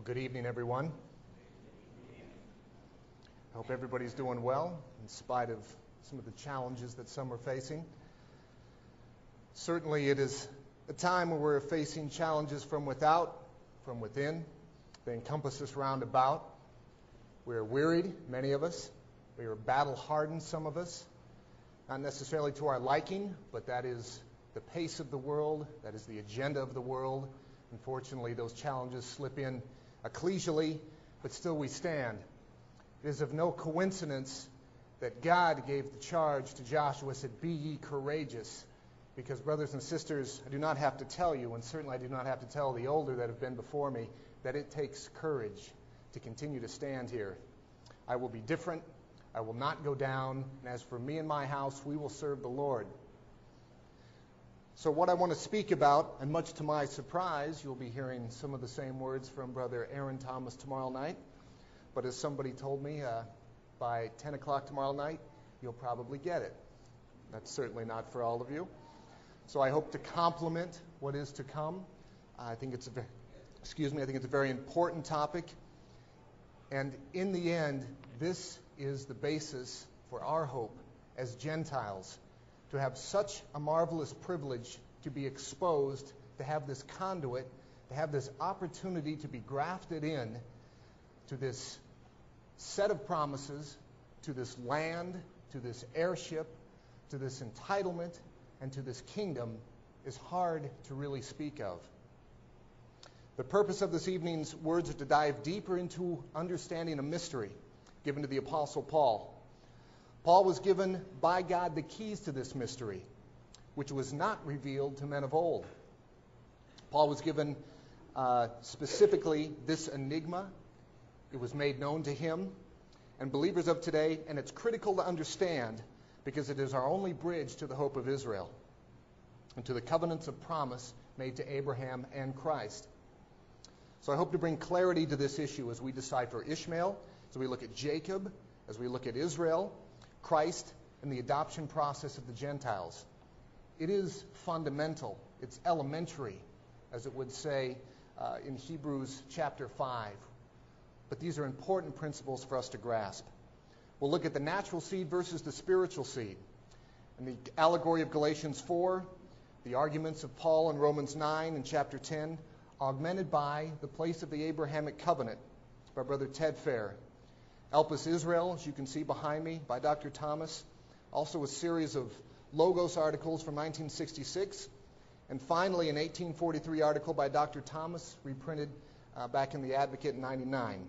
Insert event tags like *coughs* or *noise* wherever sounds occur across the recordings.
Well, good evening, everyone. I hope everybody's doing well in spite of some of the challenges that some are facing. Certainly, it is a time where we're facing challenges from without, from within. They encompass us round about. We are wearied, many of us. We are battle hardened, some of us. Not necessarily to our liking, but that is the pace of the world, that is the agenda of the world. Unfortunately, those challenges slip in ecclesially, but still we stand. It is of no coincidence that God gave the charge to Joshua, said, Be ye courageous. Because, brothers and sisters, I do not have to tell you, and certainly I do not have to tell the older that have been before me, that it takes courage to continue to stand here. I will be different. I will not go down. And as for me and my house, we will serve the Lord. So, what I want to speak about, and much to my surprise, you'll be hearing some of the same words from Brother Aaron Thomas tomorrow night. But as somebody told me, uh, by 10 o'clock tomorrow night, you'll probably get it. That's certainly not for all of you. So, I hope to complement what is to come. I think it's a very, excuse me, I think it's a very important topic. And in the end, this is the basis for our hope as Gentiles to have such a marvelous privilege to be exposed, to have this conduit, to have this opportunity to be grafted in to this set of promises, to this land, to this heirship, to this entitlement, and to this kingdom is hard to really speak of. The purpose of this evening's words is to dive deeper into understanding a mystery given to the Apostle Paul. Paul was given by God the keys to this mystery, which was not revealed to men of old. Paul was given uh, specifically this enigma. It was made known to him and believers of today, and it's critical to understand because it is our only bridge to the hope of Israel and to the covenants of promise made to Abraham and Christ. So I hope to bring clarity to this issue as we decipher Ishmael, as we look at Jacob, as we look at Israel, Christ and the adoption process of the Gentiles. It is fundamental, it's elementary, as it would say uh, in Hebrews chapter 5. But these are important principles for us to grasp. We'll look at the natural seed versus the spiritual seed. And the allegory of Galatians 4, the arguments of Paul in Romans 9 and chapter 10, augmented by the place of the Abrahamic covenant by Brother Ted Fair Elpis Israel, as you can see behind me, by Dr. Thomas. Also, a series of Logos articles from 1966. And finally, an 1843 article by Dr. Thomas, reprinted uh, back in the Advocate in 99.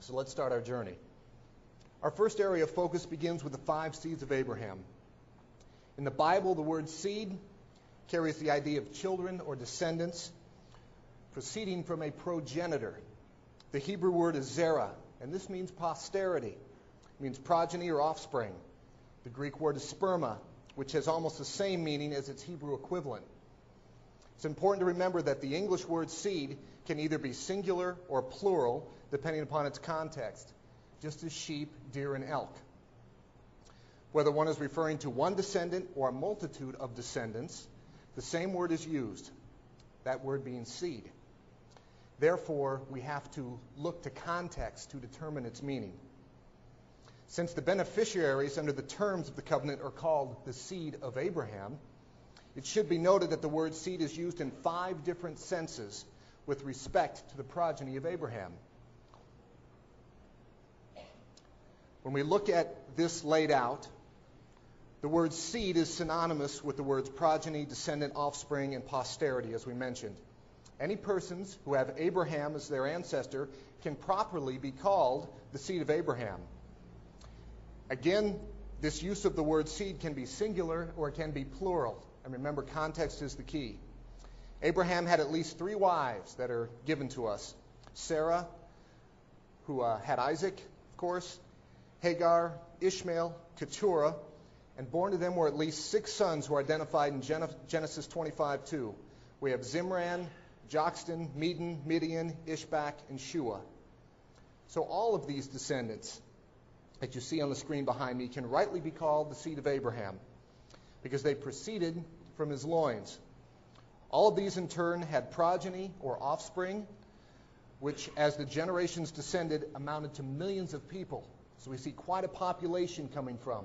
So let's start our journey. Our first area of focus begins with the five seeds of Abraham. In the Bible, the word seed carries the idea of children or descendants proceeding from a progenitor. The Hebrew word is zera, and this means posterity. It means progeny or offspring. The Greek word is sperma, which has almost the same meaning as its Hebrew equivalent. It's important to remember that the English word seed can either be singular or plural, depending upon its context, just as sheep, deer, and elk. Whether one is referring to one descendant or a multitude of descendants, the same word is used, that word being seed. Therefore, we have to look to context to determine its meaning. Since the beneficiaries under the terms of the covenant are called the seed of Abraham, it should be noted that the word seed is used in five different senses with respect to the progeny of Abraham. When we look at this laid out, the word seed is synonymous with the words progeny, descendant, offspring, and posterity, as we mentioned. Any persons who have Abraham as their ancestor can properly be called the seed of Abraham. Again, this use of the word seed can be singular or it can be plural. And remember, context is the key. Abraham had at least three wives that are given to us Sarah, who uh, had Isaac, of course, Hagar, Ishmael, Keturah, and born to them were at least six sons who are identified in Genesis 25 2. We have Zimran, Jokshan, Medan, Midian, Ishbak, and Shua. So all of these descendants that you see on the screen behind me can rightly be called the seed of Abraham because they proceeded from his loins. All of these in turn had progeny or offspring, which, as the generations descended, amounted to millions of people. So we see quite a population coming from.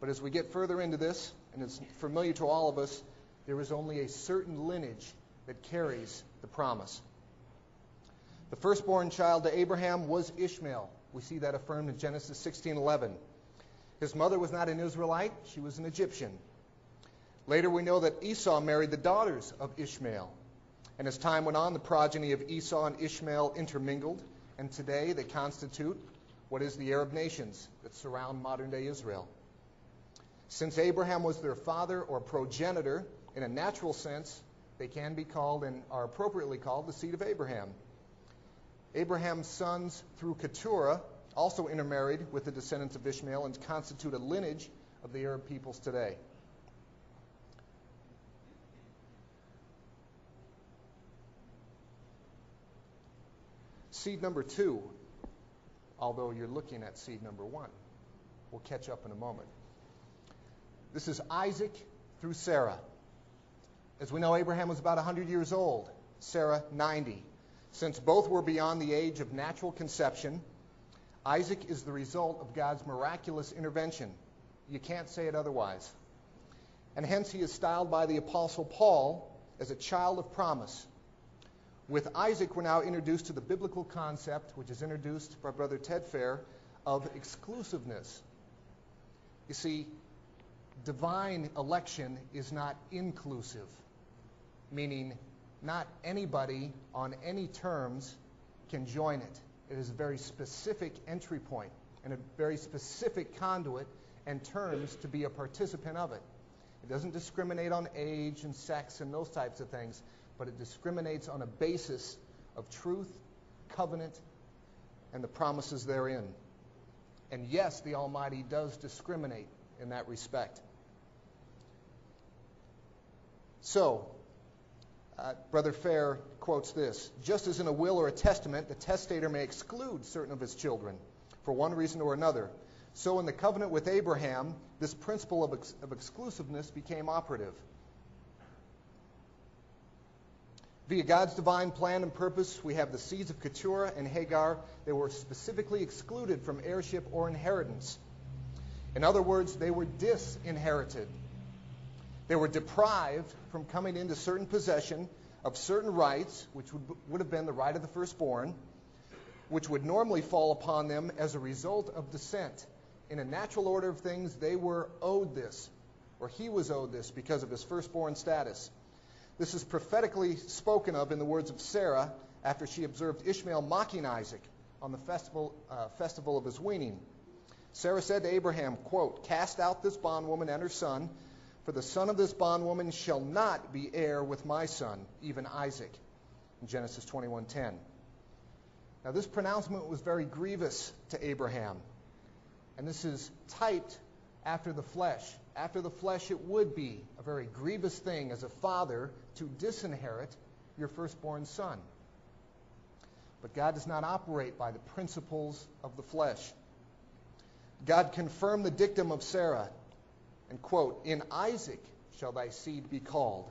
But as we get further into this, and it's familiar to all of us, there is only a certain lineage that carries the promise. The firstborn child to Abraham was Ishmael. We see that affirmed in Genesis 16:11. His mother was not an Israelite, she was an Egyptian. Later we know that Esau married the daughters of Ishmael. And as time went on, the progeny of Esau and Ishmael intermingled, and today they constitute what is the Arab nations that surround modern day Israel. Since Abraham was their father or progenitor, in a natural sense, they can be called and are appropriately called the seed of Abraham. Abraham's sons through Keturah also intermarried with the descendants of Ishmael and constitute a lineage of the Arab peoples today. Seed number two, although you're looking at seed number one, we'll catch up in a moment. This is Isaac through Sarah. As we know, Abraham was about 100 years old, Sarah 90. Since both were beyond the age of natural conception, Isaac is the result of God's miraculous intervention. You can't say it otherwise. And hence he is styled by the Apostle Paul as a child of promise. With Isaac, we're now introduced to the biblical concept, which is introduced by Brother Ted Fair, of exclusiveness. You see, divine election is not inclusive, meaning not anybody on any terms can join it. It is a very specific entry point and a very specific conduit and terms to be a participant of it. It doesn't discriminate on age and sex and those types of things, but it discriminates on a basis of truth, covenant, and the promises therein. And yes, the Almighty does discriminate in that respect. So, uh, Brother Fair quotes this Just as in a will or a testament, the testator may exclude certain of his children for one reason or another, so in the covenant with Abraham, this principle of, ex- of exclusiveness became operative. Via God's divine plan and purpose, we have the seeds of Keturah and Hagar that were specifically excluded from heirship or inheritance. In other words, they were disinherited. They were deprived from coming into certain possession of certain rights, which would, would have been the right of the firstborn, which would normally fall upon them as a result of descent. In a natural order of things, they were owed this, or he was owed this because of his firstborn status. This is prophetically spoken of in the words of Sarah after she observed Ishmael mocking Isaac on the festival, uh, festival of his weaning. Sarah said to Abraham, quote, Cast out this bondwoman and her son, for the son of this bondwoman shall not be heir with my son, even Isaac. In Genesis 21:10. Now this pronouncement was very grievous to Abraham. And this is typed after the flesh. After the flesh, it would be a very grievous thing as a father to disinherit your firstborn son. But God does not operate by the principles of the flesh. God confirmed the dictum of Sarah and quote, In Isaac shall thy seed be called.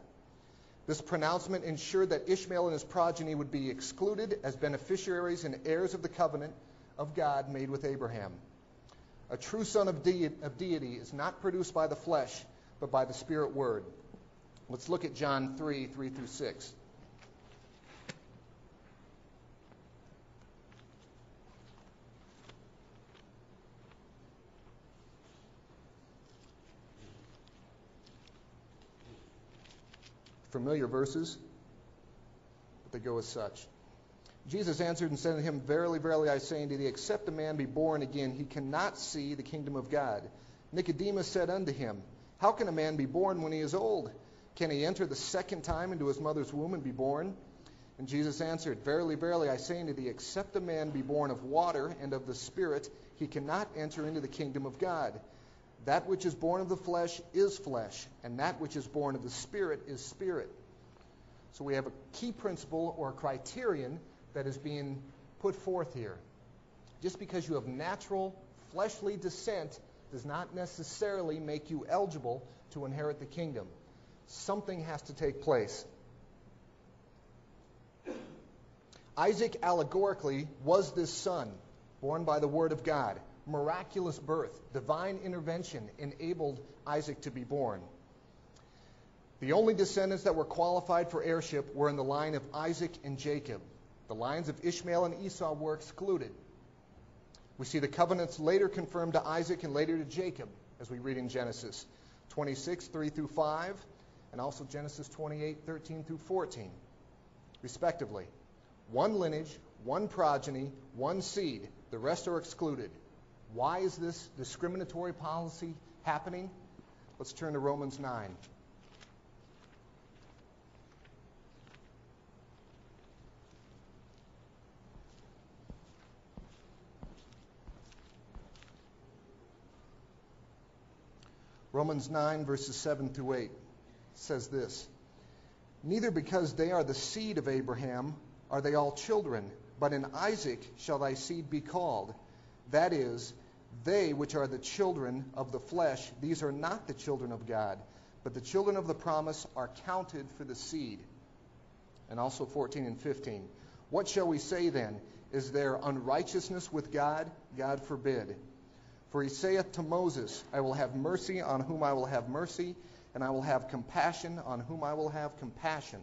This pronouncement ensured that Ishmael and his progeny would be excluded as beneficiaries and heirs of the covenant of God made with Abraham. A true son of, de- of deity is not produced by the flesh, but by the Spirit word. Let's look at John 3 3 through 6. Familiar verses, but they go as such. Jesus answered and said to him, Verily, verily, I say unto thee, except a man be born again, he cannot see the kingdom of God. Nicodemus said unto him, How can a man be born when he is old? Can he enter the second time into his mother's womb and be born? And Jesus answered, Verily, verily, I say unto thee, except a man be born of water and of the Spirit, he cannot enter into the kingdom of God. That which is born of the flesh is flesh, and that which is born of the Spirit is spirit. So we have a key principle or a criterion that is being put forth here. Just because you have natural fleshly descent does not necessarily make you eligible to inherit the kingdom. Something has to take place. Isaac allegorically was this son, born by the word of God. Miraculous birth, divine intervention enabled Isaac to be born. The only descendants that were qualified for heirship were in the line of Isaac and Jacob. The lines of Ishmael and Esau were excluded. We see the covenants later confirmed to Isaac and later to Jacob, as we read in Genesis 26, 3 through 5, and also Genesis 28, 13 through 14, respectively. One lineage, one progeny, one seed. The rest are excluded. Why is this discriminatory policy happening? Let's turn to Romans 9. Romans 9, verses 7 through 8 says this Neither because they are the seed of Abraham are they all children, but in Isaac shall thy seed be called. That is, they which are the children of the flesh, these are not the children of God, but the children of the promise are counted for the seed. And also 14 and 15. What shall we say then? Is there unrighteousness with God? God forbid. For he saith to Moses, I will have mercy on whom I will have mercy, and I will have compassion on whom I will have compassion.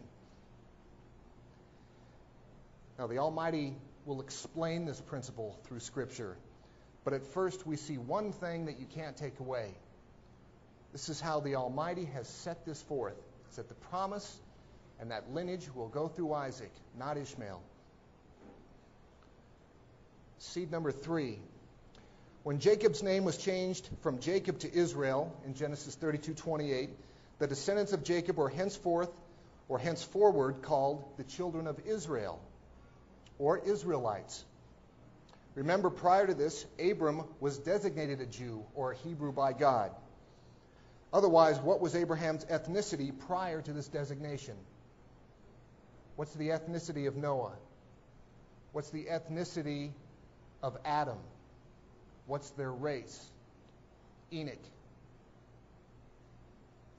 Now, the Almighty will explain this principle through Scripture, but at first we see one thing that you can't take away. This is how the Almighty has set this forth. It's that the promise and that lineage will go through Isaac, not Ishmael. Seed number three when Jacob's name was changed from Jacob to Israel in Genesis 32:28, the descendants of Jacob were henceforth or henceforward called the children of Israel or Israelites. Remember, prior to this, Abram was designated a Jew or a Hebrew by God. Otherwise, what was Abraham's ethnicity prior to this designation? What's the ethnicity of Noah? What's the ethnicity of Adam? What's their race? Enoch.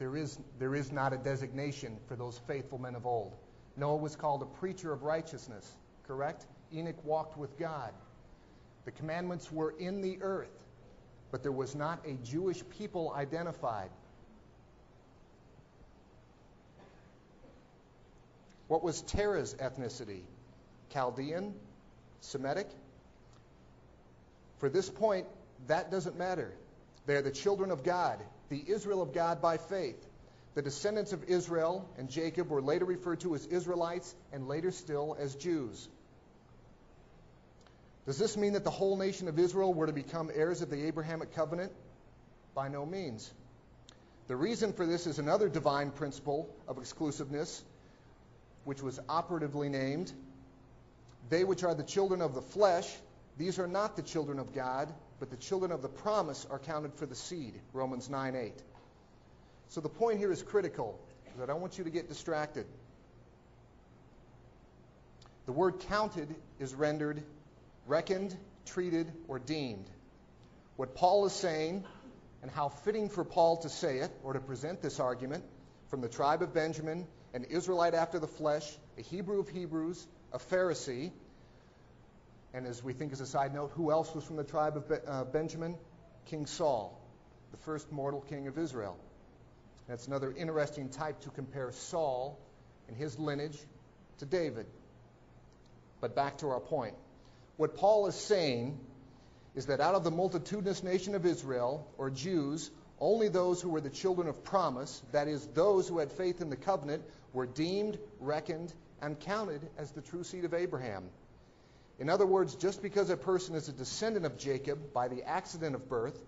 There is, there is not a designation for those faithful men of old. Noah was called a preacher of righteousness, correct? Enoch walked with God. The commandments were in the earth, but there was not a Jewish people identified. What was Terah's ethnicity? Chaldean? Semitic? For this point, that doesn't matter. They are the children of God, the Israel of God by faith. The descendants of Israel and Jacob were later referred to as Israelites and later still as Jews. Does this mean that the whole nation of Israel were to become heirs of the Abrahamic covenant? By no means. The reason for this is another divine principle of exclusiveness, which was operatively named They which are the children of the flesh these are not the children of God, but the children of the promise are counted for the seed. Romans 9 8. So the point here is critical, because I don't want you to get distracted. The word counted is rendered reckoned, treated, or deemed. What Paul is saying, and how fitting for Paul to say it, or to present this argument, from the tribe of Benjamin, an Israelite after the flesh, a Hebrew of Hebrews, a Pharisee, and as we think as a side note, who else was from the tribe of uh, Benjamin? King Saul, the first mortal king of Israel. That's another interesting type to compare Saul and his lineage to David. But back to our point. What Paul is saying is that out of the multitudinous nation of Israel, or Jews, only those who were the children of promise, that is, those who had faith in the covenant, were deemed, reckoned, and counted as the true seed of Abraham. In other words, just because a person is a descendant of Jacob by the accident of birth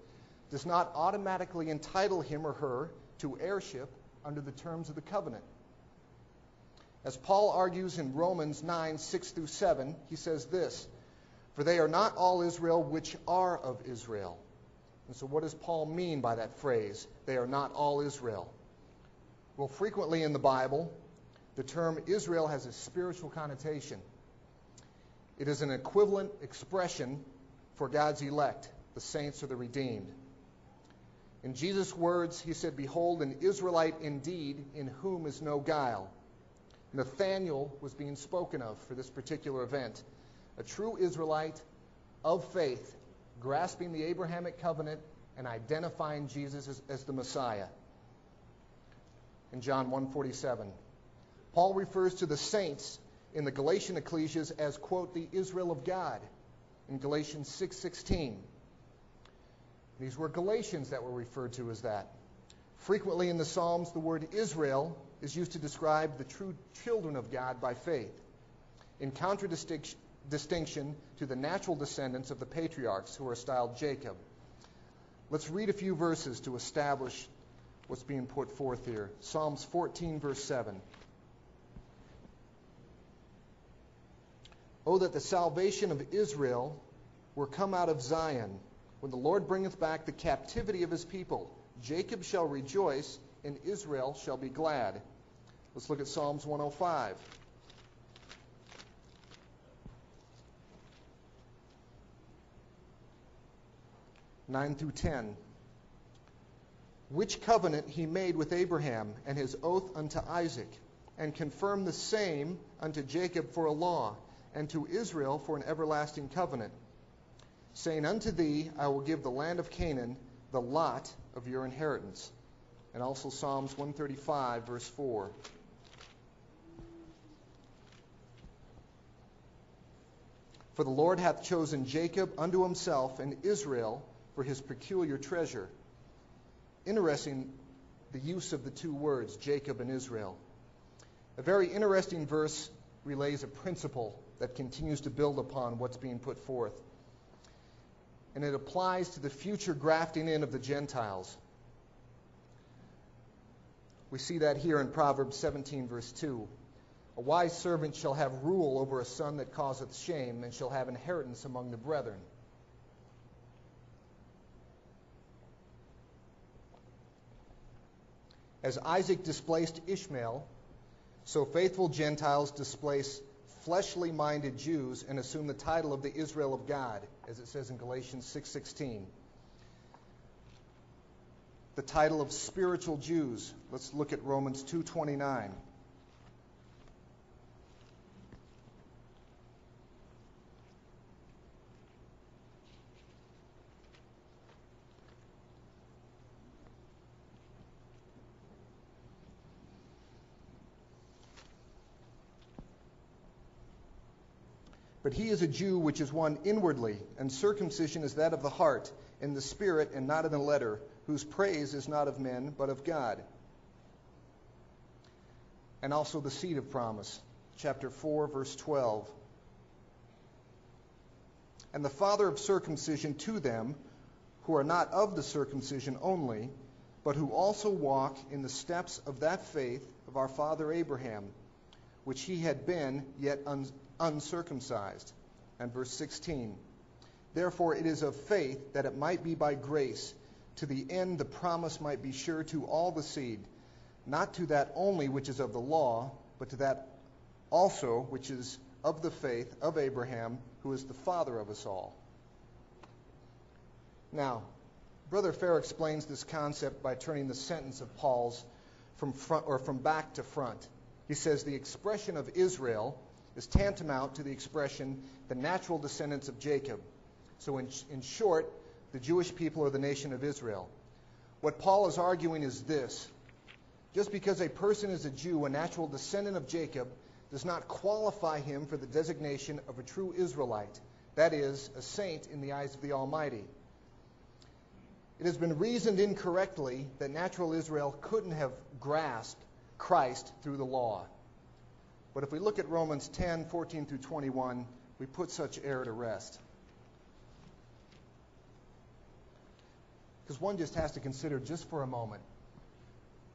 does not automatically entitle him or her to heirship under the terms of the covenant. As Paul argues in Romans 9, 6 through 7, he says this For they are not all Israel which are of Israel. And so, what does Paul mean by that phrase, they are not all Israel? Well, frequently in the Bible, the term Israel has a spiritual connotation. It is an equivalent expression for God's elect, the saints or the redeemed. In Jesus' words, he said, Behold, an Israelite indeed, in whom is no guile. Nathaniel was being spoken of for this particular event. A true Israelite of faith, grasping the Abrahamic covenant and identifying Jesus as, as the Messiah. In John 1:47, Paul refers to the saints in the Galatian ecclesias as quote the Israel of God in Galatians 6:16. These were Galatians that were referred to as that. Frequently in the Psalms, the word Israel is used to describe the true children of God by faith, in contradistinction to the natural descendants of the patriarchs who are styled Jacob. Let's read a few verses to establish what's being put forth here. Psalms 14, verse 7. Oh, that the salvation of Israel were come out of Zion, when the Lord bringeth back the captivity of his people. Jacob shall rejoice, and Israel shall be glad. Let's look at Psalms 105. Nine through ten. Which covenant he made with Abraham and his oath unto Isaac, and confirmed the same unto Jacob for a law, and to Israel for an everlasting covenant, saying, Unto thee I will give the land of Canaan, the lot of your inheritance. And also Psalms 135, verse 4. For the Lord hath chosen Jacob unto himself and Israel for his peculiar treasure. Interesting the use of the two words, Jacob and Israel. A very interesting verse relays a principle that continues to build upon what's being put forth and it applies to the future grafting in of the Gentiles. We see that here in Proverbs 17, verse 2. A wise servant shall have rule over a son that causeth shame, and shall have inheritance among the brethren. As Isaac displaced Ishmael, so faithful Gentiles displace fleshly minded Jews and assume the title of the Israel of God, as it says in Galatians 6:16. The title of spiritual Jews. Let's look at Romans 2:29. But he is a Jew which is one inwardly, and circumcision is that of the heart, in the spirit, and not in the letter, whose praise is not of men, but of God. And also the seed of promise, chapter 4, verse 12. And the father of circumcision to them who are not of the circumcision only, but who also walk in the steps of that faith of our father Abraham, which he had been, yet un- uncircumcised. And verse 16 Therefore it is of faith that it might be by grace, to the end the promise might be sure to all the seed, not to that only which is of the law, but to that also which is of the faith of Abraham, who is the father of us all. Now, Brother Fair explains this concept by turning the sentence of Paul's from front or from back to front. He says the expression of Israel is tantamount to the expression the natural descendants of Jacob. So, in, in short, the Jewish people are the nation of Israel. What Paul is arguing is this just because a person is a Jew, a natural descendant of Jacob, does not qualify him for the designation of a true Israelite, that is, a saint in the eyes of the Almighty. It has been reasoned incorrectly that natural Israel couldn't have grasped Christ through the law. But if we look at Romans 10, 14 through 21, we put such error to rest. Because one just has to consider just for a moment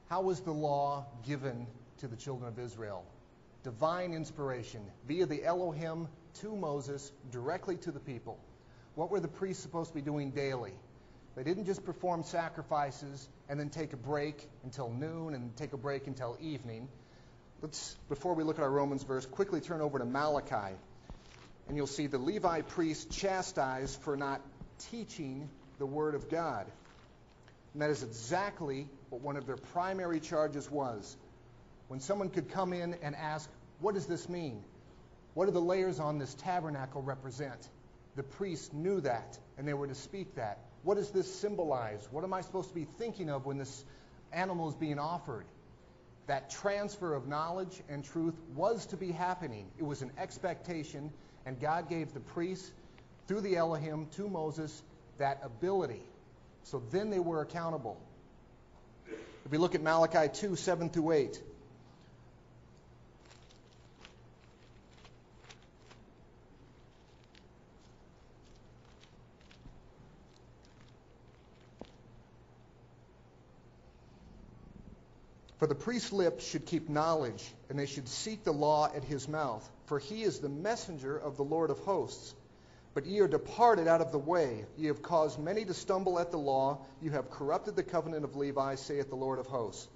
how was the law given to the children of Israel? Divine inspiration via the Elohim to Moses directly to the people. What were the priests supposed to be doing daily? They didn't just perform sacrifices and then take a break until noon and take a break until evening. Let's, before we look at our Romans verse, quickly turn over to Malachi. And you'll see the Levi priests chastised for not teaching the Word of God. And that is exactly what one of their primary charges was. when someone could come in and ask, What does this mean? What do the layers on this tabernacle represent? The priests knew that, and they were to speak that. What does this symbolize? What am I supposed to be thinking of when this animal is being offered? That transfer of knowledge and truth was to be happening. It was an expectation, and God gave the priests, through the Elohim, to Moses, that ability. So then they were accountable. If we look at Malachi 2 7 through 8. For the priest's lips should keep knowledge, and they should seek the law at his mouth. For he is the messenger of the Lord of hosts. But ye are departed out of the way. Ye have caused many to stumble at the law. You have corrupted the covenant of Levi, saith the Lord of hosts.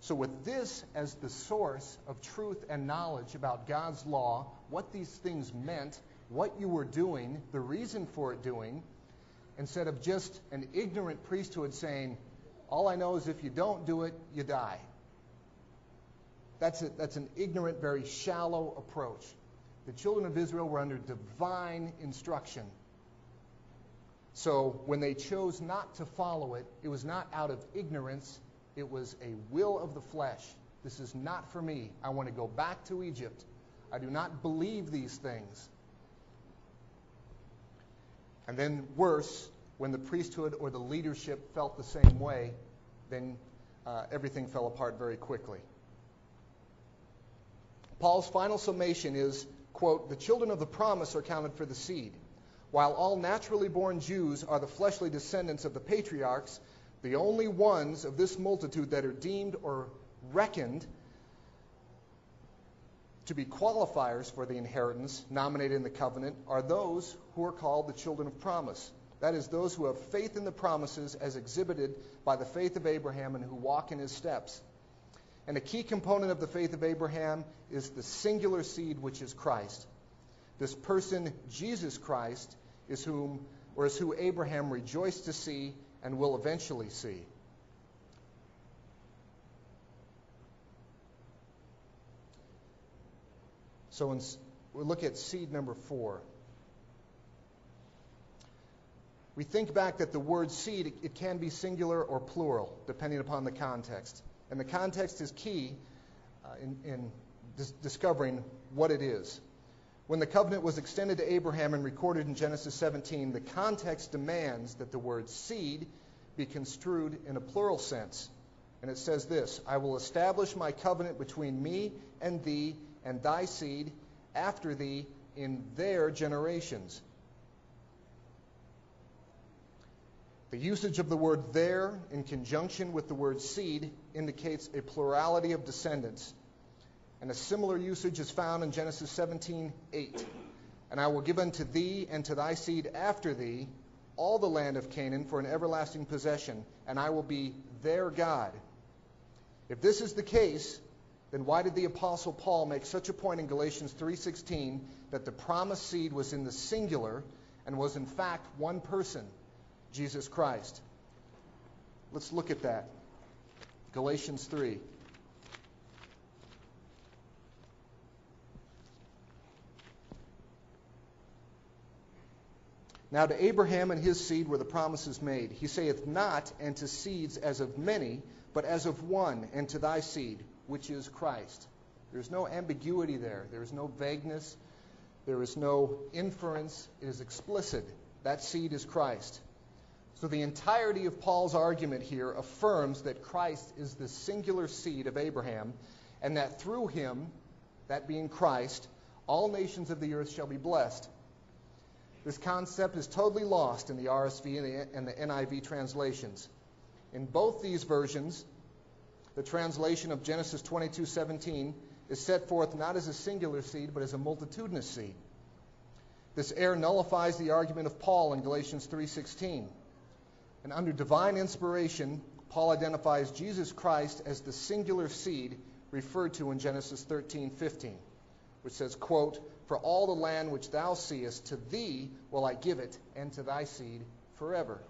So, with this as the source of truth and knowledge about God's law, what these things meant, what you were doing, the reason for it doing, instead of just an ignorant priesthood saying, all I know is if you don't do it, you die. That's, a, that's an ignorant, very shallow approach. The children of Israel were under divine instruction. So when they chose not to follow it, it was not out of ignorance, it was a will of the flesh. This is not for me. I want to go back to Egypt. I do not believe these things. And then, worse, when the priesthood or the leadership felt the same way, then uh, everything fell apart very quickly. Paul's final summation is, quote, the children of the promise are counted for the seed. While all naturally born Jews are the fleshly descendants of the patriarchs, the only ones of this multitude that are deemed or reckoned to be qualifiers for the inheritance nominated in the covenant are those who are called the children of promise. That is, those who have faith in the promises as exhibited by the faith of Abraham and who walk in his steps. And a key component of the faith of Abraham is the singular seed, which is Christ. This person, Jesus Christ, is whom or is who Abraham rejoiced to see and will eventually see. So in, we'll look at seed number four. We think back that the word seed, it can be singular or plural, depending upon the context. And the context is key uh, in, in dis- discovering what it is. When the covenant was extended to Abraham and recorded in Genesis 17, the context demands that the word seed be construed in a plural sense. And it says this I will establish my covenant between me and thee and thy seed after thee in their generations. The usage of the word there in conjunction with the word seed indicates a plurality of descendants. And a similar usage is found in Genesis 17:8. And I will give unto thee and to thy seed after thee all the land of Canaan for an everlasting possession, and I will be their God. If this is the case, then why did the apostle Paul make such a point in Galatians 3:16 that the promised seed was in the singular and was in fact one person? Jesus Christ. Let's look at that. Galatians 3. Now to Abraham and his seed were the promises made. He saith not, and to seeds as of many, but as of one, and to thy seed, which is Christ. There's no ambiguity there. There is no vagueness. There is no inference. It is explicit. That seed is Christ. So the entirety of Paul's argument here affirms that Christ is the singular seed of Abraham, and that through him, that being Christ, all nations of the earth shall be blessed. This concept is totally lost in the RSV and the, NIV translations. In both these versions, the translation of Genesis 22:17 is set forth not as a singular seed, but as a multitudinous seed. This error nullifies the argument of Paul in Galatians 3:16. And under divine inspiration, Paul identifies Jesus Christ as the singular seed referred to in Genesis 13:15, which says, quote, "For all the land which thou seest, to thee will I give it, and to thy seed forever."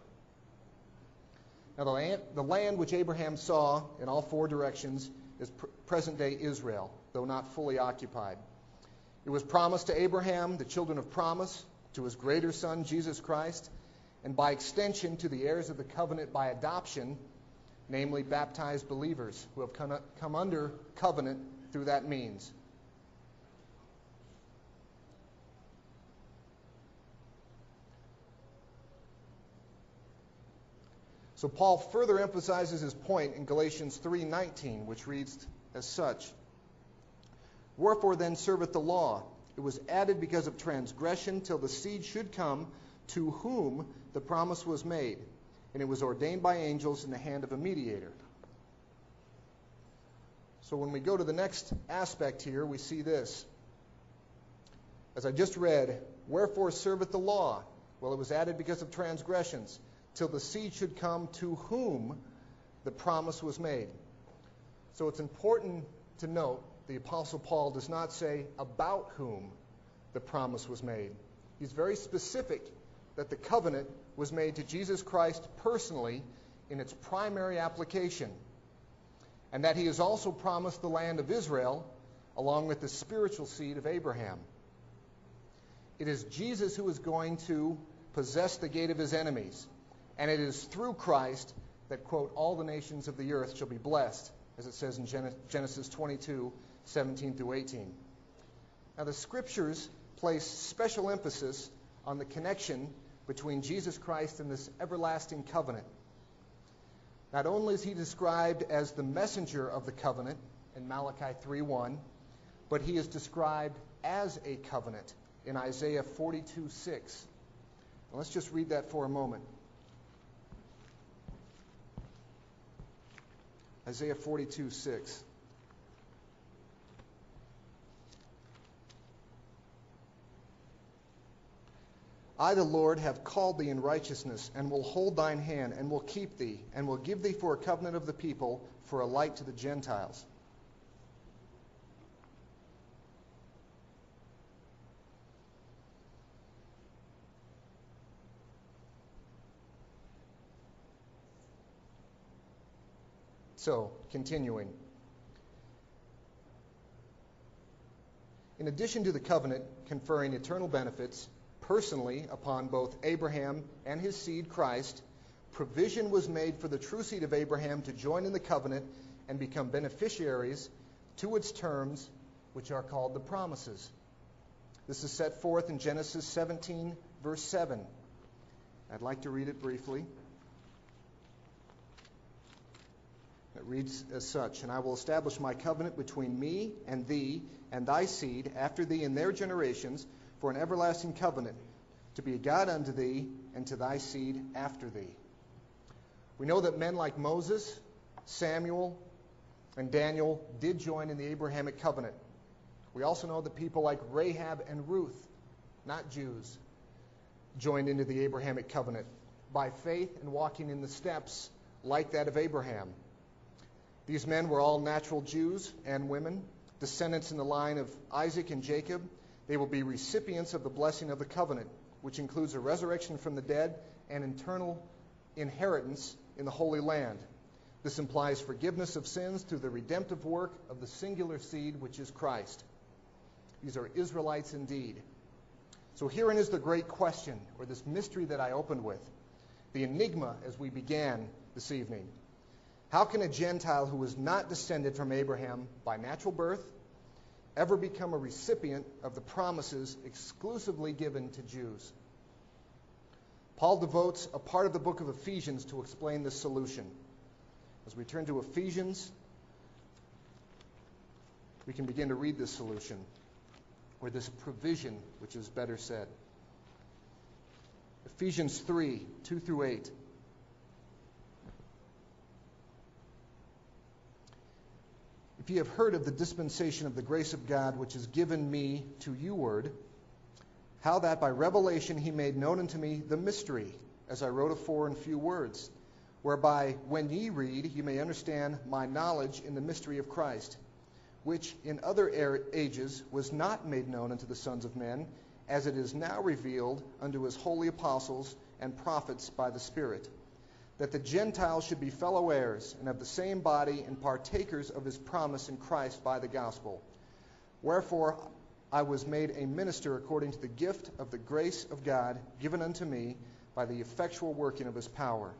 Now, the land, the land which Abraham saw in all four directions is pr- present day Israel, though not fully occupied. It was promised to Abraham, the children of promise, to his greater son, Jesus Christ, and by extension to the heirs of the covenant by adoption, namely baptized believers who have come, under covenant through that means. So Paul further emphasizes his point in Galatians 3:19, which reads as such: Wherefore then serveth the law? It was added because of transgression till the seed should come to whom the promise was made, and it was ordained by angels in the hand of a mediator. So when we go to the next aspect here, we see this. As I just read, wherefore serveth the law? Well, it was added because of transgressions till the seed should come to whom the promise was made. So it's important to note the Apostle Paul does not say about whom the promise was made. He's very specific that the covenant was made to Jesus Christ personally in its primary application, and that he has also promised the land of Israel along with the spiritual seed of Abraham. It is Jesus who is going to possess the gate of his enemies. And it is through Christ that, quote, all the nations of the earth shall be blessed, as it says in Genesis 22, 17 through 18. Now, the scriptures place special emphasis on the connection between Jesus Christ and this everlasting covenant. Not only is he described as the messenger of the covenant in Malachi 3:1, but he is described as a covenant in Isaiah 42:6. Let's just read that for a moment. Isaiah 42, I, the Lord, have called thee in righteousness, and will hold thine hand, and will keep thee, and will give thee for a covenant of the people, for a light to the Gentiles. So, continuing. In addition to the covenant conferring eternal benefits personally upon both Abraham and his seed, Christ, provision was made for the true seed of Abraham to join in the covenant and become beneficiaries to its terms, which are called the promises. This is set forth in Genesis 17, verse 7. I'd like to read it briefly. It reads as such And I will establish my covenant between me and thee and thy seed after thee in their generations for an everlasting covenant, to be a God unto thee and to thy seed after thee. We know that men like Moses, Samuel, and Daniel did join in the Abrahamic covenant. We also know that people like Rahab and Ruth, not Jews, joined into the Abrahamic covenant by faith and walking in the steps like that of Abraham. These men were all natural Jews and women, descendants in the line of Isaac and Jacob. They will be recipients of the blessing of the covenant, which includes a resurrection from the dead and eternal inheritance in the Holy Land. This implies forgiveness of sins through the redemptive work of the singular seed, which is Christ. These are Israelites indeed. So herein is the great question, or this mystery that I opened with, the enigma as we began this evening. How can a Gentile who was not descended from Abraham by natural birth ever become a recipient of the promises exclusively given to Jews? Paul devotes a part of the book of Ephesians to explain this solution. As we turn to Ephesians, we can begin to read this solution, or this provision, which is better said. Ephesians 3 2 through 8. If ye have heard of the dispensation of the grace of God which is given me to you word, how that by revelation he made known unto me the mystery, as I wrote afore in few words, whereby when ye read ye may understand my knowledge in the mystery of Christ, which in other er, ages was not made known unto the sons of men, as it is now revealed unto his holy apostles and prophets by the Spirit that the Gentiles should be fellow heirs and of the same body and partakers of his promise in Christ by the gospel. Wherefore I was made a minister according to the gift of the grace of God given unto me by the effectual working of his power.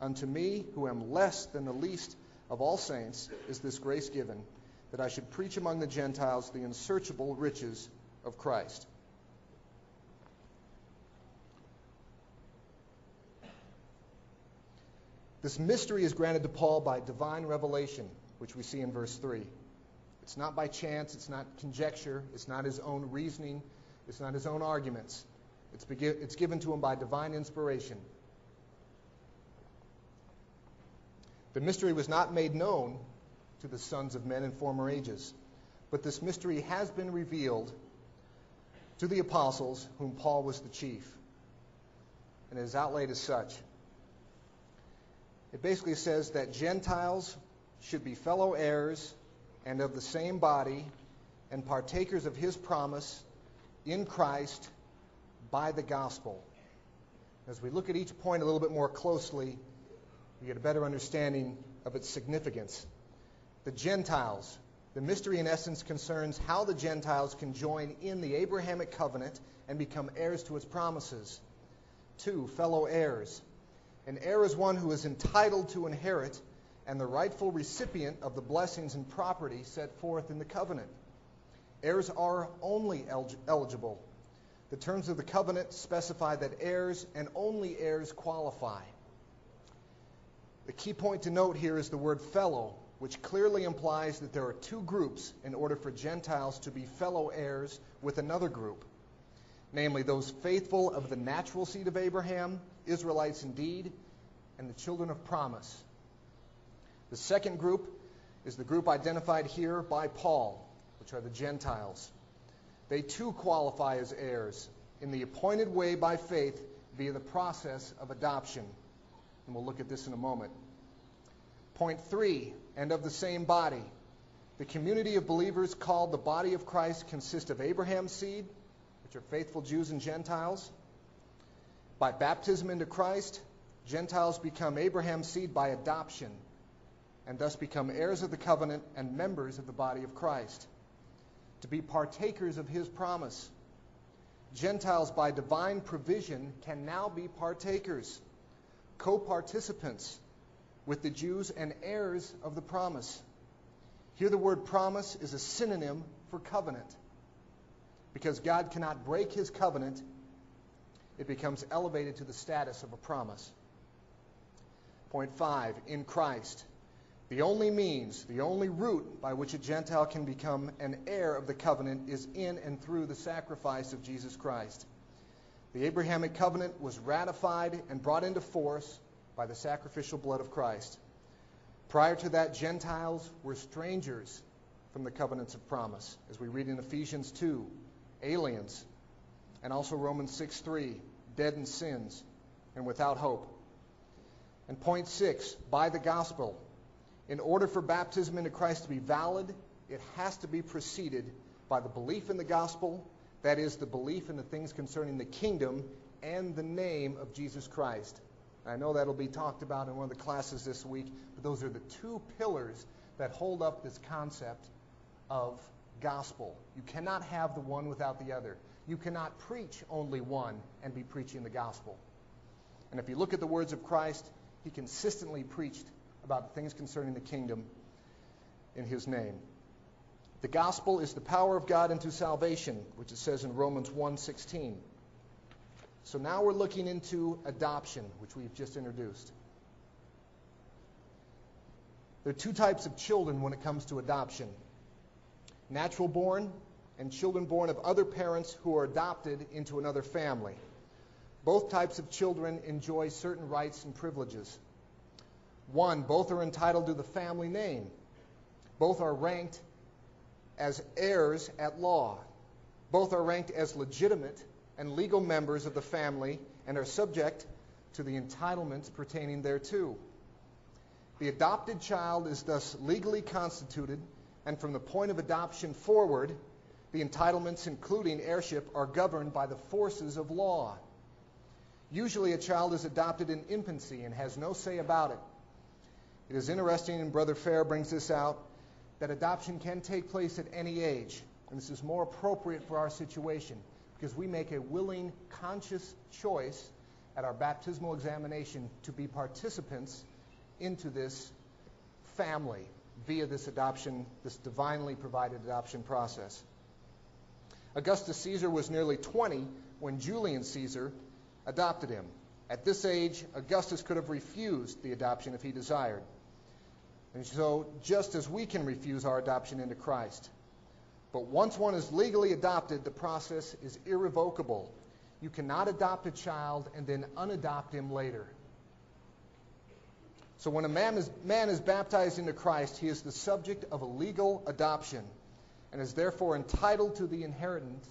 Unto me, who am less than the least of all saints, is this grace given, that I should preach among the Gentiles the unsearchable riches of Christ. This mystery is granted to Paul by divine revelation, which we see in verse 3. It's not by chance, it's not conjecture, it's not his own reasoning, it's not his own arguments. It's, it's given to him by divine inspiration. The mystery was not made known to the sons of men in former ages, but this mystery has been revealed to the apostles, whom Paul was the chief, and is outlaid as such. It basically says that Gentiles should be fellow heirs and of the same body and partakers of his promise in Christ by the gospel. As we look at each point a little bit more closely, we get a better understanding of its significance. The Gentiles. The mystery, in essence, concerns how the Gentiles can join in the Abrahamic covenant and become heirs to its promises. Two, fellow heirs. An heir is one who is entitled to inherit and the rightful recipient of the blessings and property set forth in the covenant. Heirs are only eligible. The terms of the covenant specify that heirs and only heirs qualify. The key point to note here is the word fellow, which clearly implies that there are two groups in order for Gentiles to be fellow heirs with another group, namely those faithful of the natural seed of Abraham Israelites indeed, and the children of promise. The second group is the group identified here by Paul, which are the Gentiles. They too qualify as heirs in the appointed way by faith via the process of adoption. And we'll look at this in a moment. Point three, and of the same body. The community of believers called the body of Christ consists of Abraham's seed, which are faithful Jews and Gentiles, by baptism into Christ, Gentiles become Abraham's seed by adoption and thus become heirs of the covenant and members of the body of Christ. To be partakers of his promise. Gentiles, by divine provision, can now be partakers, co participants with the Jews and heirs of the promise. Here, the word promise is a synonym for covenant because God cannot break his covenant it becomes elevated to the status of a promise. Point five, in Christ. The only means, the only route by which a Gentile can become an heir of the covenant is in and through the sacrifice of Jesus Christ. The Abrahamic covenant was ratified and brought into force by the sacrificial blood of Christ. Prior to that, Gentiles were strangers from the covenants of promise, as we read in Ephesians 2, aliens, and also Romans 6 3, dead in sins and without hope. And point six, by the gospel. In order for baptism into Christ to be valid, it has to be preceded by the belief in the gospel, that is, the belief in the things concerning the kingdom and the name of Jesus Christ. I know that'll be talked about in one of the classes this week, but those are the two pillars that hold up this concept of gospel. You cannot have the one without the other. You cannot preach only one and be preaching the gospel. And if you look at the words of Christ, he consistently preached about things concerning the kingdom in his name. The gospel is the power of God into salvation, which it says in Romans 1:16. So now we're looking into adoption, which we've just introduced. There are two types of children when it comes to adoption natural born and children born of other parents who are adopted into another family. Both types of children enjoy certain rights and privileges. One, both are entitled to the family name. Both are ranked as heirs at law. Both are ranked as legitimate and legal members of the family and are subject to the entitlements pertaining thereto. The adopted child is thus legally constituted, and from the point of adoption forward, the entitlements, including heirship, are governed by the forces of law. Usually, a child is adopted in infancy and has no say about it. It is interesting, and Brother Fair brings this out, that adoption can take place at any age. And this is more appropriate for our situation because we make a willing, conscious choice at our baptismal examination to be participants into this family via this adoption, this divinely provided adoption process. Augustus Caesar was nearly 20 when Julius Caesar adopted him. At this age, Augustus could have refused the adoption if he desired. And so, just as we can refuse our adoption into Christ. But once one is legally adopted, the process is irrevocable. You cannot adopt a child and then unadopt him later. So when a man is, man is baptized into Christ, he is the subject of a legal adoption and is therefore entitled to the inheritance,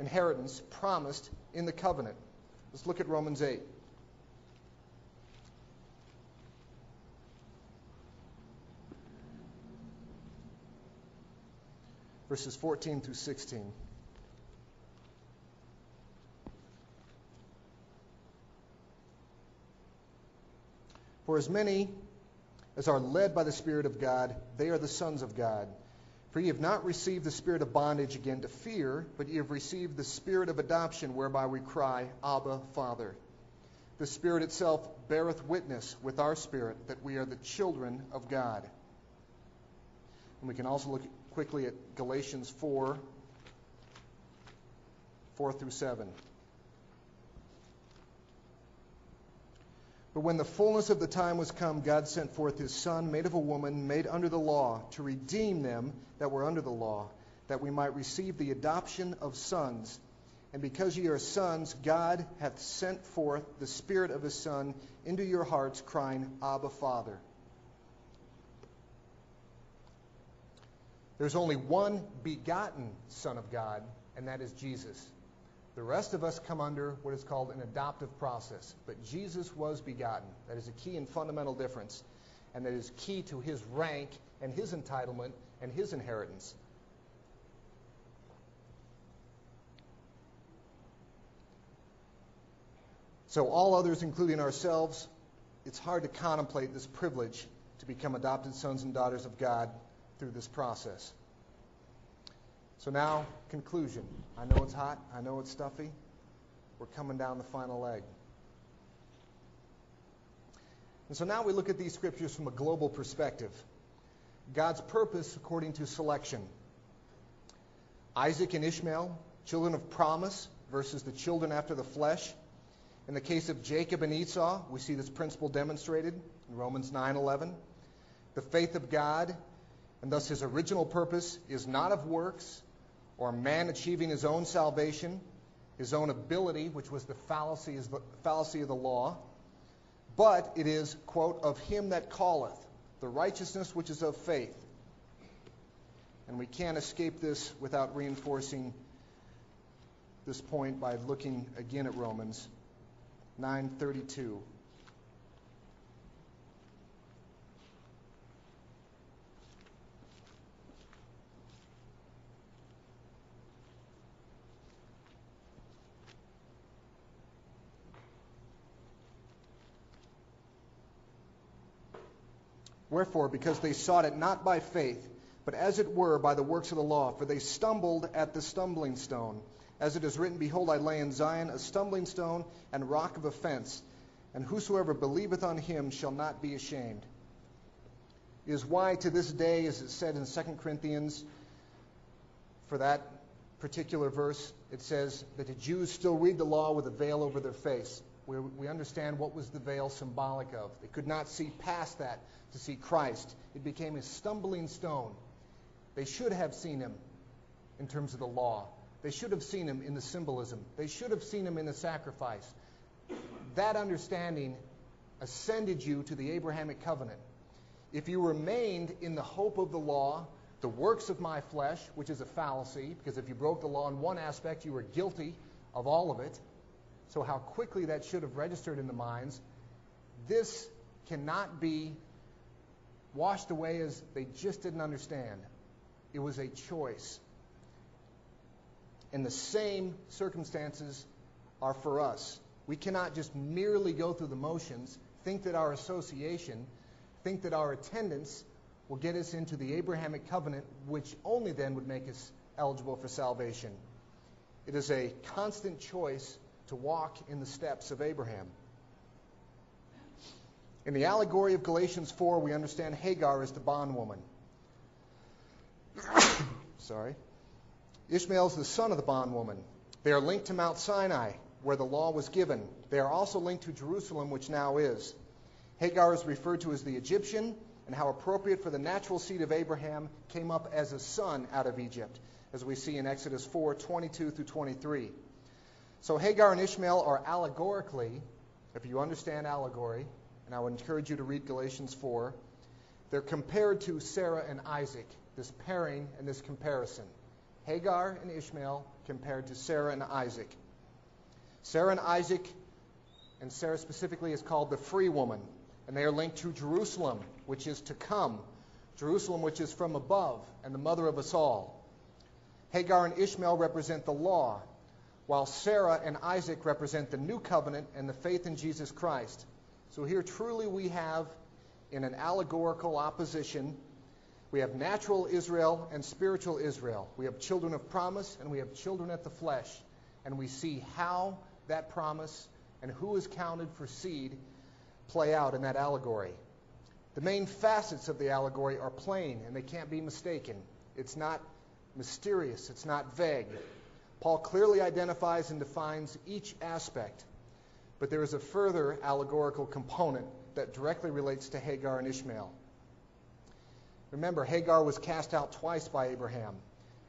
inheritance promised in the covenant. Let's look at Romans 8. Verses 14 through 16. For as many as are led by the Spirit of God, they are the sons of God. For ye have not received the spirit of bondage again to fear, but ye have received the spirit of adoption, whereby we cry, Abba, Father. The Spirit itself beareth witness with our spirit that we are the children of God. And we can also look quickly at Galatians 4 4 through 7. But when the fullness of the time was come, God sent forth his Son, made of a woman, made under the law, to redeem them that were under the law, that we might receive the adoption of sons. And because ye are sons, God hath sent forth the Spirit of his Son into your hearts, crying, Abba, Father. There's only one begotten Son of God, and that is Jesus. The rest of us come under what is called an adoptive process. But Jesus was begotten. That is a key and fundamental difference. And that is key to his rank and his entitlement and his inheritance. So, all others, including ourselves, it's hard to contemplate this privilege to become adopted sons and daughters of God through this process. So now, conclusion. I know it's hot. I know it's stuffy. We're coming down the final leg. And so now we look at these scriptures from a global perspective. God's purpose according to selection. Isaac and Ishmael, children of promise versus the children after the flesh. In the case of Jacob and Esau, we see this principle demonstrated in Romans 9:11. The faith of God and thus his original purpose is not of works, or man achieving his own salvation, his own ability, which was the fallacy, the fallacy of the law, but it is, quote, of him that calleth, the righteousness which is of faith. And we can't escape this without reinforcing this point by looking again at Romans 9:32. Wherefore, because they sought it not by faith, but as it were by the works of the law, for they stumbled at the stumbling stone. As it is written, Behold, I lay in Zion a stumbling stone and rock of offense, and whosoever believeth on him shall not be ashamed. It is why to this day, as it said in 2 Corinthians, for that particular verse, it says that the Jews still read the law with a veil over their face. We, we understand what was the veil symbolic of. They could not see past that to see Christ. It became a stumbling stone. They should have seen him in terms of the law. They should have seen him in the symbolism. They should have seen him in the sacrifice. That understanding ascended you to the Abrahamic covenant. If you remained in the hope of the law, the works of my flesh, which is a fallacy, because if you broke the law in one aspect, you were guilty of all of it. So, how quickly that should have registered in the minds. This cannot be washed away as they just didn't understand. It was a choice. And the same circumstances are for us. We cannot just merely go through the motions, think that our association, think that our attendance will get us into the Abrahamic covenant, which only then would make us eligible for salvation. It is a constant choice to walk in the steps of Abraham. In the allegory of Galatians 4, we understand Hagar as the bondwoman. *coughs* Sorry. Ishmael is the son of the bondwoman. They are linked to Mount Sinai, where the law was given. They are also linked to Jerusalem, which now is. Hagar is referred to as the Egyptian, and how appropriate for the natural seed of Abraham came up as a son out of Egypt, as we see in Exodus 4 22 through 23. So Hagar and Ishmael are allegorically, if you understand allegory, and I would encourage you to read Galatians 4, they're compared to Sarah and Isaac, this pairing and this comparison. Hagar and Ishmael compared to Sarah and Isaac. Sarah and Isaac, and Sarah specifically, is called the free woman, and they are linked to Jerusalem, which is to come, Jerusalem, which is from above, and the mother of us all. Hagar and Ishmael represent the law, while Sarah and Isaac represent the new covenant and the faith in Jesus Christ. So here truly we have, in an allegorical opposition, we have natural Israel and spiritual Israel. We have children of promise and we have children at the flesh. And we see how that promise and who is counted for seed play out in that allegory. The main facets of the allegory are plain and they can't be mistaken. It's not mysterious, it's not vague. Paul clearly identifies and defines each aspect, but there is a further allegorical component that directly relates to Hagar and Ishmael. Remember, Hagar was cast out twice by Abraham.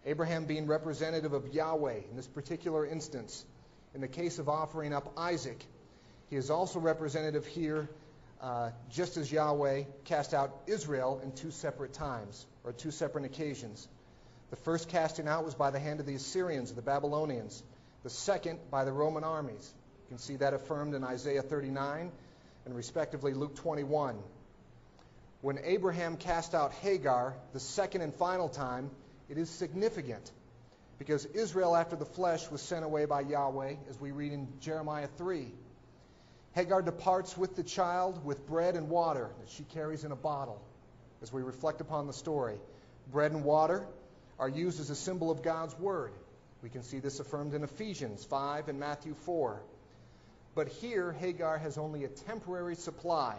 Abraham being representative of Yahweh in this particular instance. In the case of offering up Isaac, he is also representative here, uh, just as Yahweh cast out Israel in two separate times, or two separate occasions. The first casting out was by the hand of the Assyrians, the Babylonians. The second by the Roman armies. You can see that affirmed in Isaiah 39 and respectively Luke 21. When Abraham cast out Hagar the second and final time, it is significant because Israel after the flesh was sent away by Yahweh, as we read in Jeremiah 3. Hagar departs with the child with bread and water that she carries in a bottle, as we reflect upon the story. Bread and water are used as a symbol of God's Word. We can see this affirmed in Ephesians 5 and Matthew 4. But here, Hagar has only a temporary supply.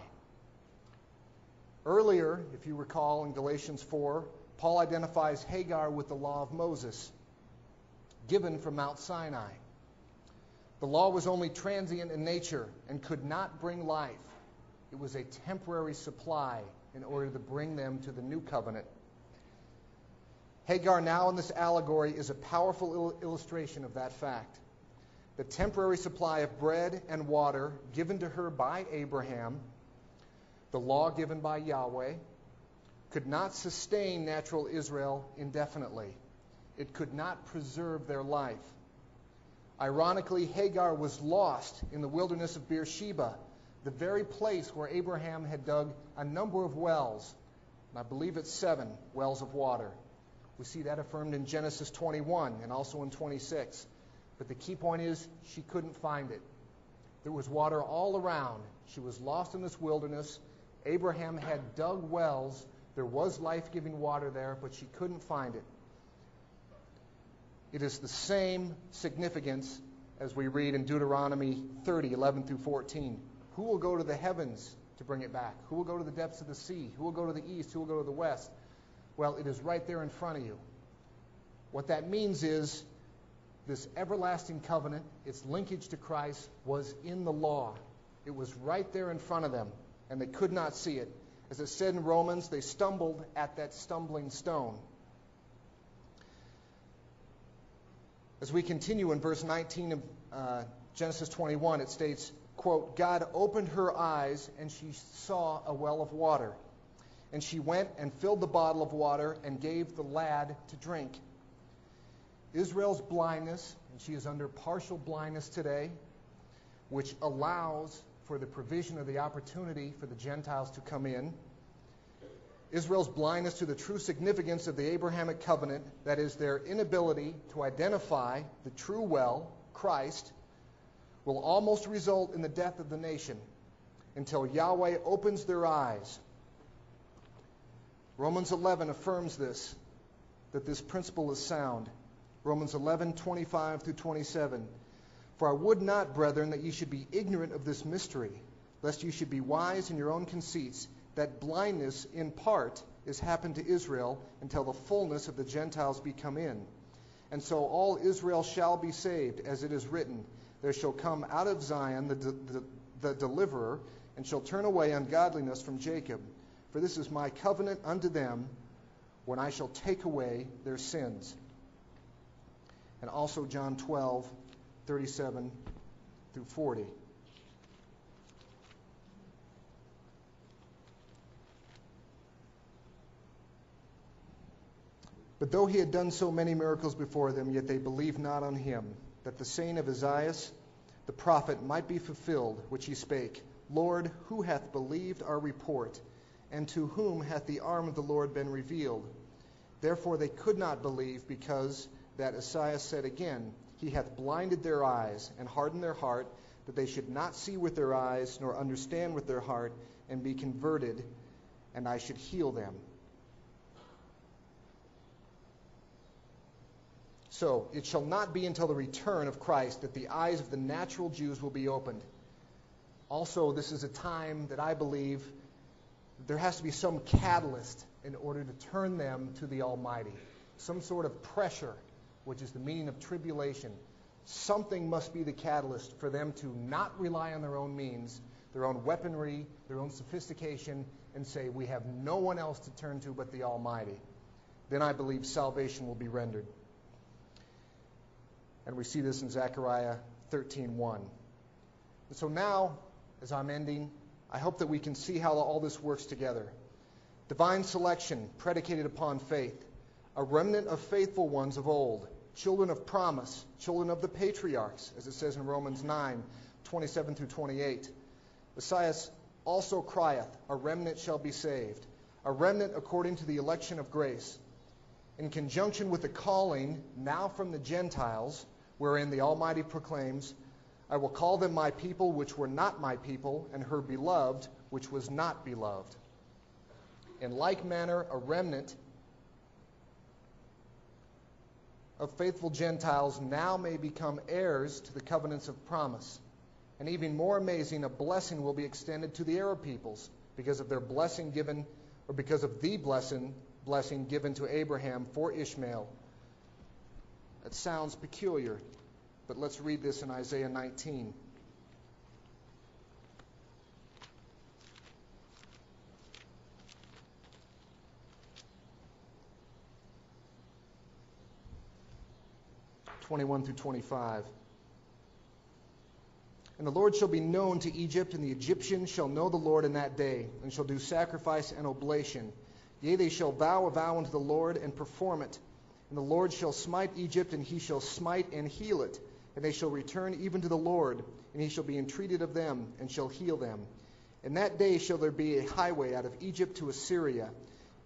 Earlier, if you recall in Galatians 4, Paul identifies Hagar with the law of Moses, given from Mount Sinai. The law was only transient in nature and could not bring life. It was a temporary supply in order to bring them to the new covenant Hagar, now in this allegory, is a powerful il- illustration of that fact. The temporary supply of bread and water given to her by Abraham, the law given by Yahweh, could not sustain natural Israel indefinitely. It could not preserve their life. Ironically, Hagar was lost in the wilderness of Beersheba, the very place where Abraham had dug a number of wells, and I believe it's seven wells of water. We see that affirmed in Genesis 21 and also in 26. But the key point is she couldn't find it. There was water all around. She was lost in this wilderness. Abraham had dug wells. There was life giving water there, but she couldn't find it. It is the same significance as we read in Deuteronomy 30, 11 through 14. Who will go to the heavens to bring it back? Who will go to the depths of the sea? Who will go to the east? Who will go to the west? Well, it is right there in front of you. What that means is this everlasting covenant, its linkage to Christ, was in the law. It was right there in front of them, and they could not see it. As it said in Romans, they stumbled at that stumbling stone. As we continue in verse 19 of uh, Genesis 21, it states, quote, God opened her eyes, and she saw a well of water. And she went and filled the bottle of water and gave the lad to drink. Israel's blindness, and she is under partial blindness today, which allows for the provision of the opportunity for the Gentiles to come in. Israel's blindness to the true significance of the Abrahamic covenant, that is, their inability to identify the true well, Christ, will almost result in the death of the nation until Yahweh opens their eyes. Romans 11 affirms this, that this principle is sound. Romans 11, 25 through 27. For I would not, brethren, that ye should be ignorant of this mystery, lest ye should be wise in your own conceits, that blindness in part is happened to Israel until the fullness of the Gentiles be come in. And so all Israel shall be saved, as it is written, There shall come out of Zion the, the, the deliverer, and shall turn away ungodliness from Jacob. For this is my covenant unto them when I shall take away their sins. And also John 12, 37 through 40. But though he had done so many miracles before them, yet they believed not on him, that the saying of Isaiah the prophet might be fulfilled, which he spake Lord, who hath believed our report? And to whom hath the arm of the Lord been revealed? Therefore they could not believe, because that Isaiah said again, He hath blinded their eyes and hardened their heart, that they should not see with their eyes, nor understand with their heart, and be converted, and I should heal them. So it shall not be until the return of Christ that the eyes of the natural Jews will be opened. Also, this is a time that I believe there has to be some catalyst in order to turn them to the Almighty. Some sort of pressure, which is the meaning of tribulation. Something must be the catalyst for them to not rely on their own means, their own weaponry, their own sophistication, and say, We have no one else to turn to but the Almighty. Then I believe salvation will be rendered. And we see this in Zechariah 13:1. And so now, as I'm ending, I hope that we can see how all this works together. Divine selection predicated upon faith, a remnant of faithful ones of old, children of promise, children of the patriarchs, as it says in Romans 9, 27 through 28. Esaias also crieth, A remnant shall be saved, a remnant according to the election of grace, in conjunction with the calling now from the Gentiles wherein the Almighty proclaims, I will call them my people which were not my people, and her beloved which was not beloved. In like manner, a remnant of faithful Gentiles now may become heirs to the covenants of promise. And even more amazing, a blessing will be extended to the Arab peoples because of their blessing given, or because of the blessing, blessing given to Abraham for Ishmael that sounds peculiar, but let's read this in Isaiah 19. Twenty-one through twenty-five. And the Lord shall be known to Egypt, and the Egyptians shall know the Lord in that day, and shall do sacrifice and oblation. Yea, they shall vow a vow unto the Lord and perform it and the Lord shall smite Egypt, and he shall smite and heal it. And they shall return even to the Lord, and he shall be entreated of them, and shall heal them. In that day shall there be a highway out of Egypt to Assyria,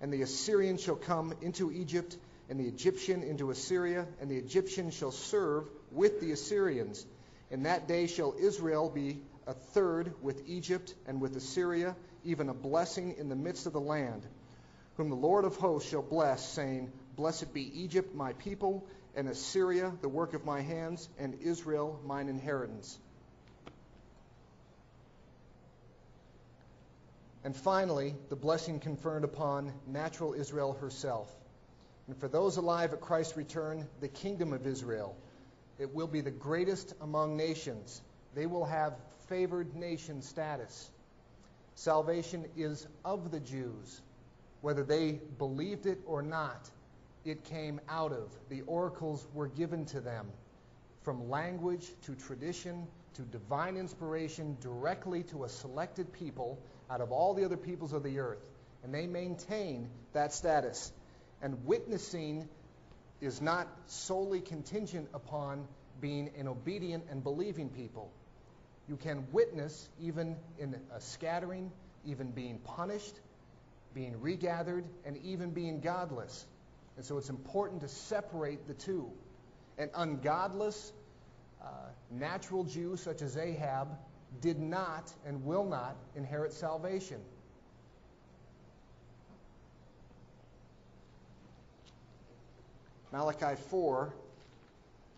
and the Assyrian shall come into Egypt, and the Egyptian into Assyria, and the Egyptian shall serve with the Assyrians. In that day shall Israel be a third with Egypt and with Assyria, even a blessing in the midst of the land, whom the Lord of hosts shall bless, saying, Blessed be Egypt, my people, and Assyria, the work of my hands, and Israel, mine inheritance. And finally, the blessing conferred upon natural Israel herself. And for those alive at Christ's return, the kingdom of Israel. It will be the greatest among nations. They will have favored nation status. Salvation is of the Jews, whether they believed it or not it came out of. The oracles were given to them from language to tradition to divine inspiration directly to a selected people out of all the other peoples of the earth. And they maintain that status. And witnessing is not solely contingent upon being an obedient and believing people. You can witness even in a scattering, even being punished, being regathered, and even being godless. And so it's important to separate the two. An ungodless uh, natural Jew such as Ahab did not and will not inherit salvation. Malachi 4,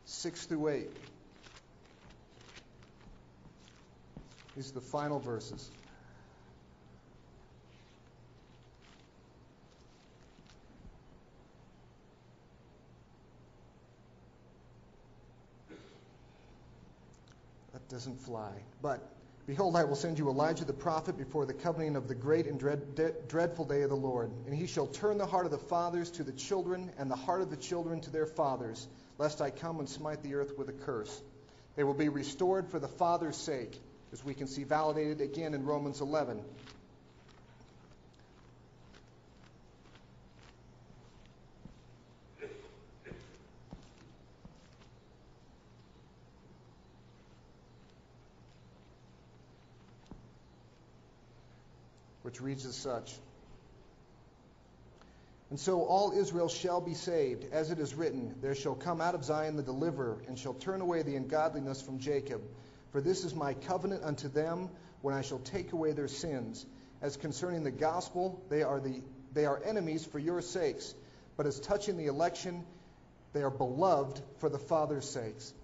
6 through 8. These are the final verses. Doesn't fly. But behold, I will send you Elijah the prophet before the coming of the great and dread, de- dreadful day of the Lord. And he shall turn the heart of the fathers to the children, and the heart of the children to their fathers, lest I come and smite the earth with a curse. They will be restored for the father's sake, as we can see validated again in Romans 11. Which reads as such And so all Israel shall be saved, as it is written, There shall come out of Zion the deliverer, and shall turn away the ungodliness from Jacob. For this is my covenant unto them, when I shall take away their sins. As concerning the gospel, they are, the, they are enemies for your sakes. But as touching the election, they are beloved for the Father's sakes.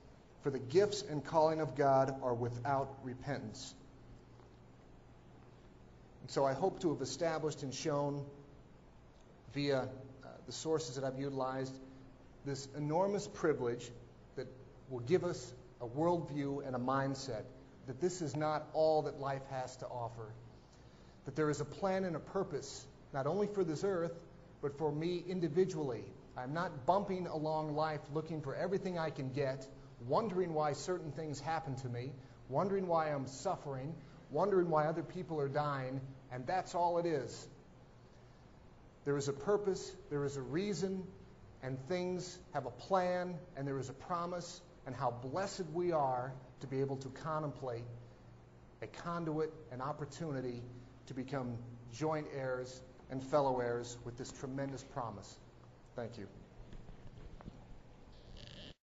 For the gifts and calling of God are without repentance. And so I hope to have established and shown via uh, the sources that I've utilized this enormous privilege that will give us a worldview and a mindset that this is not all that life has to offer. That there is a plan and a purpose, not only for this earth, but for me individually. I'm not bumping along life looking for everything I can get, wondering why certain things happen to me, wondering why I'm suffering, wondering why other people are dying, and that's all it is. There is a purpose, there is a reason, and things have a plan, and there is a promise, and how blessed we are to be able to contemplate a conduit, an opportunity to become joint heirs and fellow heirs with this tremendous promise. Thank you.